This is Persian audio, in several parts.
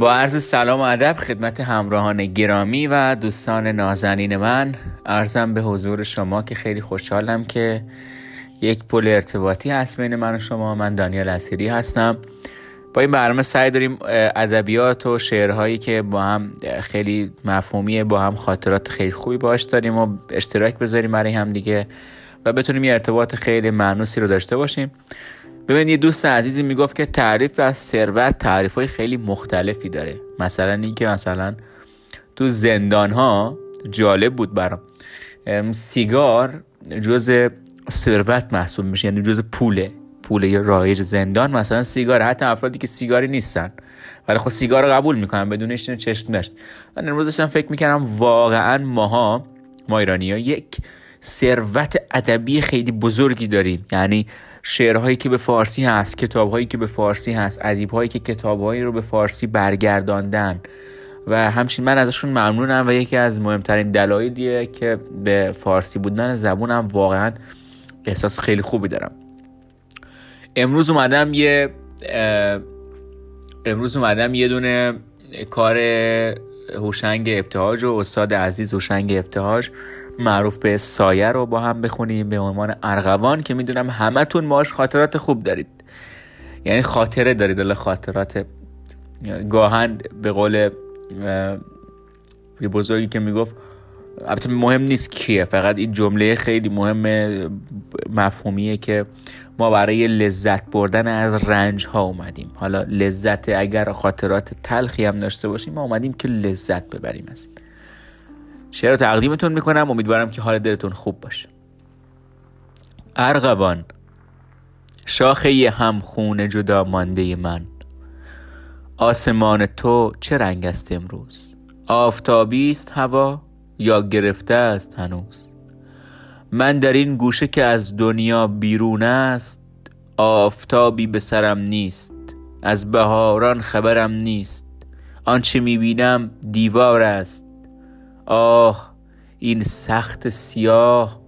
با عرض سلام و ادب خدمت همراهان گرامی و دوستان نازنین من ارزم به حضور شما که خیلی خوشحالم که یک پل ارتباطی هست بین من و شما. من دانیال اسیری هستم. با این برنامه سعی داریم ادبیات و شعرهایی که با هم خیلی مفهومیه با هم خاطرات خیلی خوبی باش داریم و اشتراک بذاریم برای هم دیگه و بتونیم یه ارتباط خیلی معنوسی رو داشته باشیم. ببین یه دوست عزیزی می‌گفت که تعریف از ثروت تعریف های خیلی مختلفی داره. مثلا اینکه مثلا تو زندان ها جالب بود برام. سیگار جز ثروت محسوب میشه یعنی جز پوله. پول رایج زندان مثلا سیگار. حتی افرادی که سیگاری نیستن. ولی خب سیگار رو قبول می‌کنن بدون چشم داشت. من امروز داشتم فکر می‌کردم واقعا ماها ما ایرانی ها یک ثروت ادبی خیلی بزرگی داریم. یعنی شعرهایی که به فارسی هست کتابهایی که به فارسی هست ادیبهایی که کتابهایی رو به فارسی برگرداندن. و همچنین من ازشون ممنونم و یکی از مهمترین دلایلیه که به فارسی بودن زبونم واقعا احساس خیلی خوبی دارم. امروز اومدم یه امروز اومدم یه دونه کار هوشنگ ابتهاج و استاد عزیز هوشنگ ابتهاج معروف به سایه رو با هم بخونیم به عنوان ارغوان که می‌دونم همتون ماش خاطرات خوب دارید. یعنی خاطره دارید ولی خاطرات گاهن به قول یه بزرگی که می‌گفت البته مهم نیست کیه فقط این جمله خیلی مهم مفهومیه که ما برای لذت بردن از رنج ها اومدیم. حالا لذت اگر خاطرات تلخی هم داشته باشیم ما اومدیم که لذت ببریم از این. شعر رو تقدیمتون می‌کنم. امیدوارم که حال دلتون خوب باشه. ارغوان شاخه هم خون جدا مانده من. آسمان تو چه رنگ است امروز؟ آفتابی است هوا یا گرفته است هنوز؟ من در این گوشه که از دنیا بیرون است آفتابی به سرم نیست از بهاران خبرم نیست. آنچه می‌بینم دیوار است. آه این سخت سیاه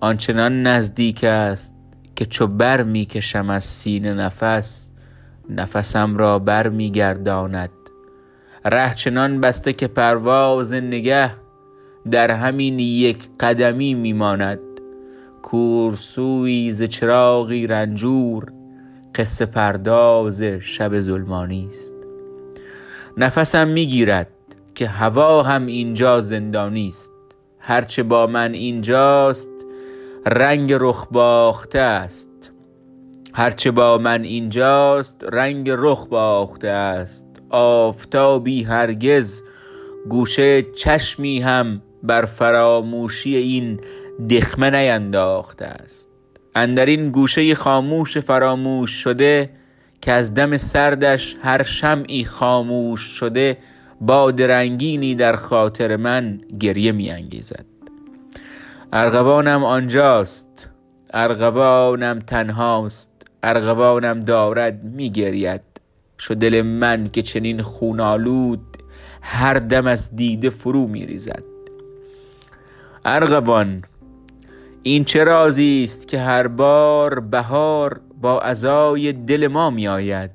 آنچنان نزدیک است که چو بر می‌کشم از سینه نفس نفسم را بر میگرداند ره چنان بسته که پرواز نگه در همین یک قدمی میماند. کورسوی ز چراغی رنجور قصه پرداز شب ظلمانی است. نفسم می‌گیرد که هوا هم اینجا زندانی است. هرچه با من اینجاست رنگ رخ باخته است. هرچه با من اینجاست رنگ رخ باخته است. آفتابی هرگز گوشه چشمی هم بر فراموشی این دخمه نینداخته است. اندر این گوشه خاموش فراموش شده که از دم سردش هر شمعی خاموش شده باد رنگینی در خاطر من گریه می انگیزد ارغوانم آنجاست ارغوانم تنهاست ارغوانم دارد می گرید شو دل من که چنین خونالود هر دم از دیده فرو می ریزد ارغوان این چه رازی است که هر بار بهار با ازای دل ما می آید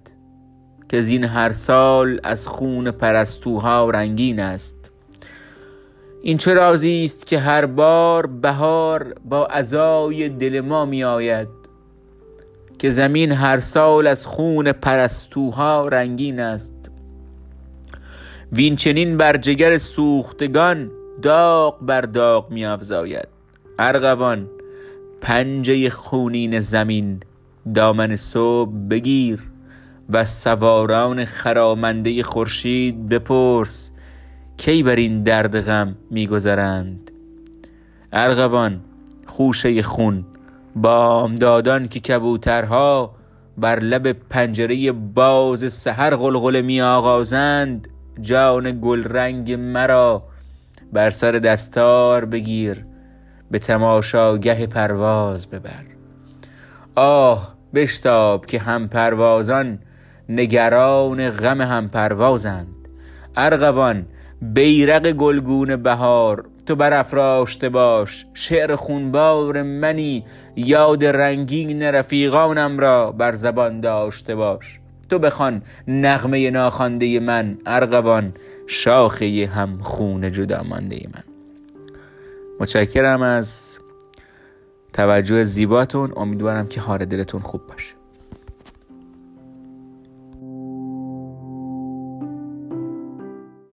که زین هر سال از خون پرستوها رنگین است. این چه رازی است که هر بار بهار با ازای دل ما می آید که زمین هر سال از خون پرستوها رنگین است. وین چنین بر جگر سوختگان داغ بر داغ می افزاید ارغوان پنجه خونین زمین دامن صبح بگیر و سواران خرامنده خورشید بپرس کی بر این درد غم میگذرند. ارغوان خوشه خون بامدادان که کبوترها بر لب پنجره باز سحر غلغله می آغازند جان گلرنگ مرا بر سر دستار بگیر به تماشاگه پرواز ببر. آه بشتاب که هم پروازان نگران غم هم پروازند ارغوان بیرق گلگون بهار تو برافراشته باش شعر خونبار منی یاد رنگین رفیقانم را بر زبان داشته باش. تو بخوان نغمه ناخوانده من ارغوان شاخه هم خون جدا مانده من. متشکرم از توجه زیباتون. امیدوارم که حال دلتون خوب باشه.